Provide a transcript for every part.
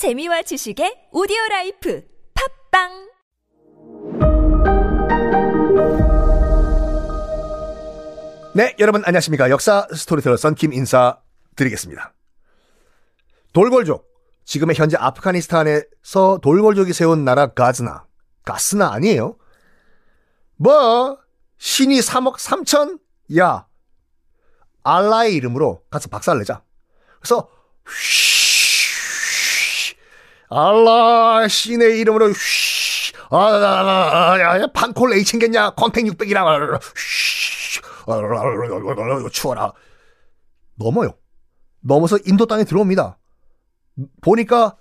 재미와 지식의 오디오 life 팟빵 네, 여러분 안녕하십니까. 역사 스토리텔러 썬킴 인사 드리겠습니다. 돌궐족. 지금의 현재 아프가니스탄에서 돌궐족이 세운 나라 가즈나. 가시나 아니에요. 뭐, 신이 3억 3천? 야, 알라의 이름으로 가서 박살내자. 그래서, 휘, 알라 신의 이름으로 휘, 아, 아, 아, 아, 판콜 A 챙겼냐? 컨택 600이랑, 휘, 추워라. 넘어요. 넘어서 인도 땅에 들어옵니다. 보니까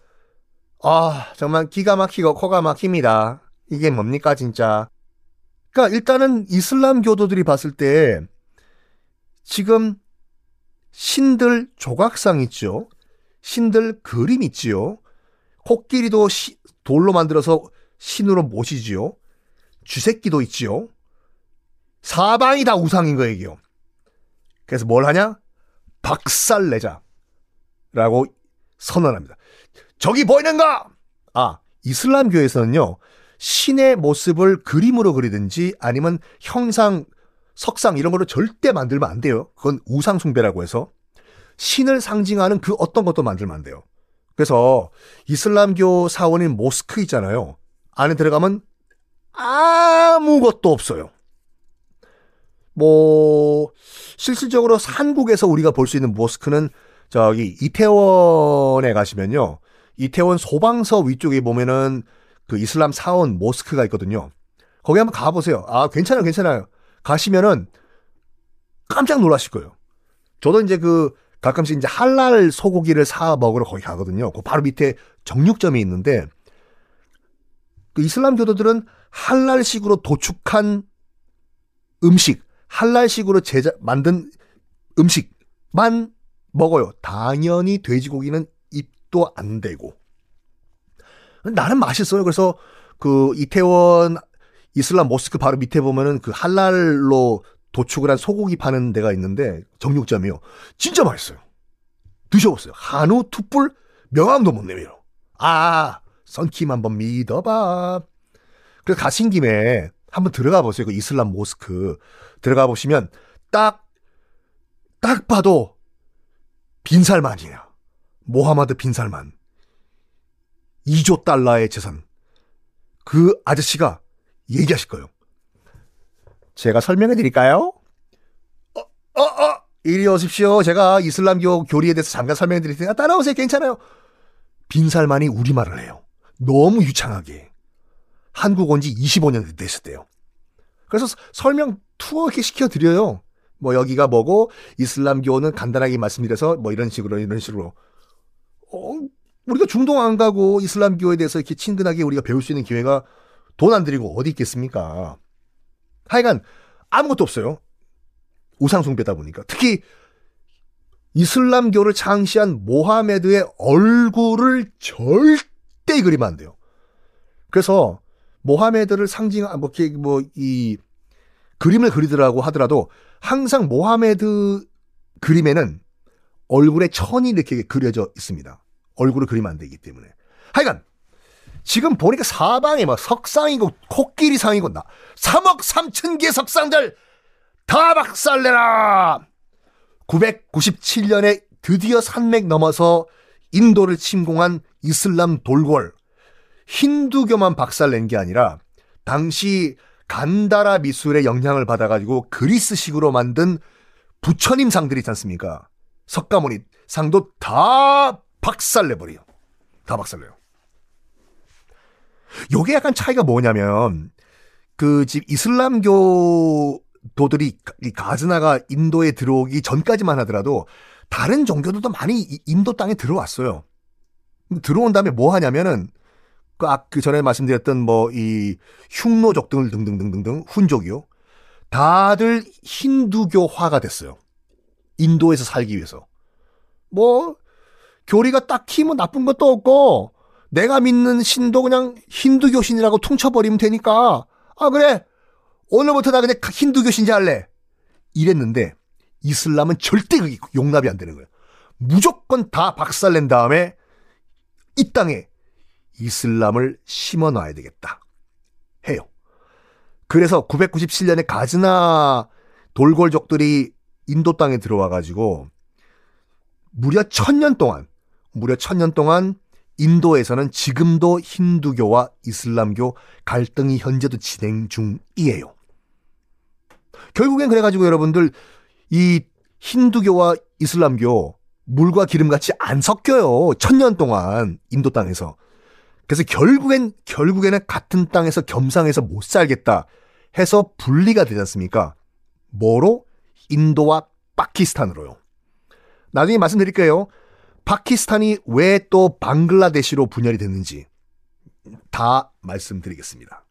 아 정말 기가 막히고 코가 막힙니다. 이게 뭡니까 진짜. 그러니까 일단은 이슬람 교도들이 봤을 때 지금 신들 조각상 있죠. 신들 그림 있지요. 코끼리도 시, 돌로 만들어서 신으로 모시지요. 쥐새끼도 있지요. 사방이 다 우상인 거예요. 그래서 뭘 하냐? 박살 내자. 라고 선언합니다. 저기 보이는가? 아, 이슬람교에서는요, 신의 모습을 그림으로 그리든지 아니면 형상, 석상 이런 거로 절대 만들면 안 돼요. 그건 우상숭배라고 해서. 신을 상징하는 그 어떤 것도 만들면 안 돼요. 그래서 이슬람교 사원인 모스크 있잖아요. 안에 들어가면 아무것도 없어요. 뭐 실질적으로 한국에서 우리가 볼 수 있는 모스크는 저기 이태원에 가시면요. 이태원 소방서 위쪽에 보면은 그 이슬람 사원 모스크가 있거든요. 거기 한번 가보세요. 아, 괜찮아요, 괜찮아요. 가시면은 깜짝 놀라실 거예요. 저도 이제 그 가끔씩 이제 할랄 소고기를 사 먹으러 거기 가거든요. 그 바로 밑에 정육점이 있는데 그 이슬람 교도들은 할랄식으로 도축한 음식, 할랄식으로 제작 만든 음식만 먹어요. 당연히 돼지고기는 입도 안 대고. 나는 맛있어요. 그래서 그 이태원 이슬람 모스크 바로 밑에 보면은 그 할랄로 도축을 한 소고기 파는 데가 있는데 정육점이요. 진짜 맛있어요. 드셔보세요. 한우 투뿔 명함도 못 내밀어. 아, 선킴 한번 믿어봐. 그래서 가신 김에 한번 들어가 보세요. 그 이슬람 모스크. 들어가 보시면 딱, 딱 봐도 빈살만이에요. 모하마드 빈살만. 2조 달러의 재산. 그 아저씨가 얘기하실 거예요. 제가 설명해 드릴까요? 어, 어, 어, 이리 오십시오. 제가 이슬람교 교리에 대해서 잠깐 설명해 드릴 테니까 따라오세요. 괜찮아요. 빈살만이 우리말을 해요. 너무 유창하게. 한국 온 지 25년 됐었대요. 그래서 설명 투어 이렇게 시켜드려요. 뭐 여기가 뭐고 이슬람교는 간단하게 말씀드려서 뭐 이런 식으로 이런 식으로 어, 우리가 중동 안 가고 이슬람교에 대해서 이렇게 친근하게 우리가 배울 수 있는 기회가 돈 안 들이고 어디 있겠습니까? 하여간 아무것도 없어요. 우상숭배다 보니까 특히 이슬람교를 창시한 모하메드의 얼굴을 절대 그리면 안 돼요. 그래서 모하메드를 상징한 뭐 이렇게 뭐이 그림을 그리더라고 하더라도 항상 모하메드 그림에는 얼굴에 천이 이렇게 그려져 있습니다. 얼굴을 그리면 안 되기 때문에. 하여간 지금 보니까 사방에 막 석상이고 코끼리상이고 나 3억 3천 개 석상들 다 박살내라. 997년에 드디어 산맥 넘어서 인도를 침공한 이슬람 돌골 힌두교만 박살낸 게 아니라 당시 간다라 미술의 영향을 받아가지고 그리스식으로 만든 부처님 상들이 있지 않습니까? 석가모니 상도 다 박살내버려요. 다 박살내요. 요게 약간 차이가 뭐냐면 그 집 이슬람교 도들이 이 가즈나가 인도에 들어오기 전까지만 하더라도 다른 종교들도 많이 인도 땅에 들어왔어요. 들어온 다음에 뭐 하냐면은 그, 아, 그 전에 말씀드렸던 뭐, 이, 흉노족 등을 등등등등등, 훈족이요. 다들 힌두교화가 됐어요. 인도에서 살기 위해서. 뭐, 교리가 딱히 뭐 나쁜 것도 없고, 내가 믿는 신도 그냥 힌두교 신이라고 퉁쳐버리면 되니까, 아, 그래. 오늘부터 나 그냥 힌두교 신자 할래. 이랬는데, 이슬람은 절대 그게 용납이 안 되는 거예요. 무조건 다 박살낸 다음에 이 땅에 이슬람을 심어 놔야 되겠다. 해요. 그래서 997년에 가즈나 돌골족들이 인도 땅에 들어와 가지고 무려 천년 동안 무려 천년 동안 인도에서는 지금도 힌두교와 이슬람교 갈등이 현재도 진행 중이에요. 결국엔 그래가지고 여러분들 이 힌두교와 이슬람교 물과 기름같이 안 섞여요. 천년 동안 인도 땅에서. 그래서 결국엔 결국에는 같은 땅에서 겸상해서 못 살겠다 해서 분리가 되지 않습니까? 뭐로? 인도와 파키스탄으로요. 나중에 말씀드릴게요. 파키스탄이 왜 또 방글라데시로 분열이 됐는지 다 말씀드리겠습니다.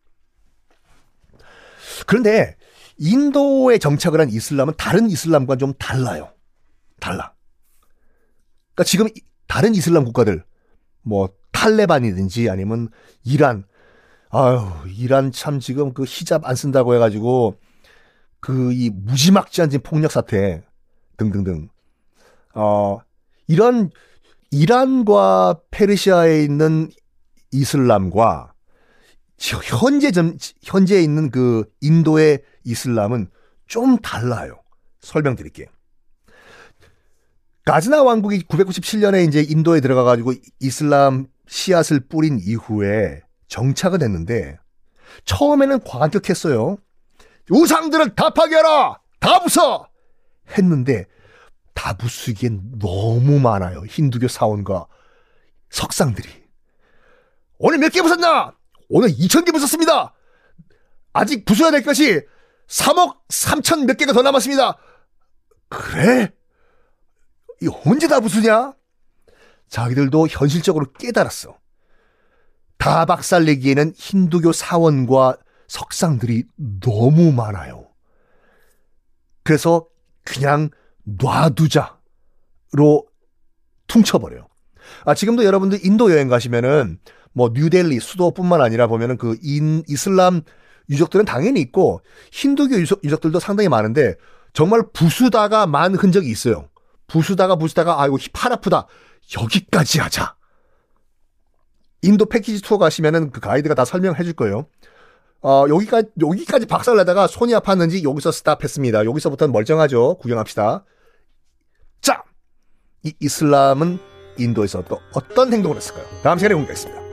그런데 인도에 정착을 한 이슬람은 다른 이슬람과 좀 달라요. 달라. 그러니까 지금 다른 이슬람 국가들 뭐 탈레반이든지 아니면 이란 아유 이란 참 지금 그 히잡 안 쓴다고 해가지고 그 이 무지막지한 폭력 사태 등등등 어 이런 이란과 페르시아에 있는 이슬람과 현재 점, 현재 있는 그 인도의 이슬람은 좀 달라요. 설명드릴게요. 가즈나 왕국이 997년에 이제 인도에 들어가 가지고 이슬람 씨앗을 뿌린 이후에 정착은 했는데 처음에는 과격했어요. 우상들을 다 파괴하라! 다 부숴! 했는데 다 부수기엔 너무 많아요. 힌두교 사원과 석상들이. 오늘 몇 개 부쉈나? 오늘 2천 개 부쉈습니다. 아직 부숴야 될 것이 3억 3천 몇 개가 더 남았습니다. 그래? 이 언제 다 부수냐? 자기들도 현실적으로 깨달았어. 다 박살내기에는 힌두교 사원과 석상들이 너무 많아요. 그래서 그냥 놔두자로 퉁쳐버려요. 아, 지금도 여러분들 인도 여행 가시면은 뭐 뉴델리 수도뿐만 아니라 보면은 그 인, 이슬람 유적들은 당연히 있고 힌두교 유적, 유적들도 상당히 많은데 정말 부수다가 만 흔적이 있어요. 부수다가 부수다가 아이고 팔 아프다. 여기까지 하자. 인도 패키지 투어 가시면은 그 가이드가 다 설명해 줄 거예요. 어, 여기까지, 여기까지 박살 내다가 손이 아팠는지 여기서 스탑했습니다. 여기서부터는 멀쩡하죠. 구경합시다. 자, 이 이슬람은 인도에서 또 어떤 행동을 했을까요? 다음 시간에 공개하겠습니다.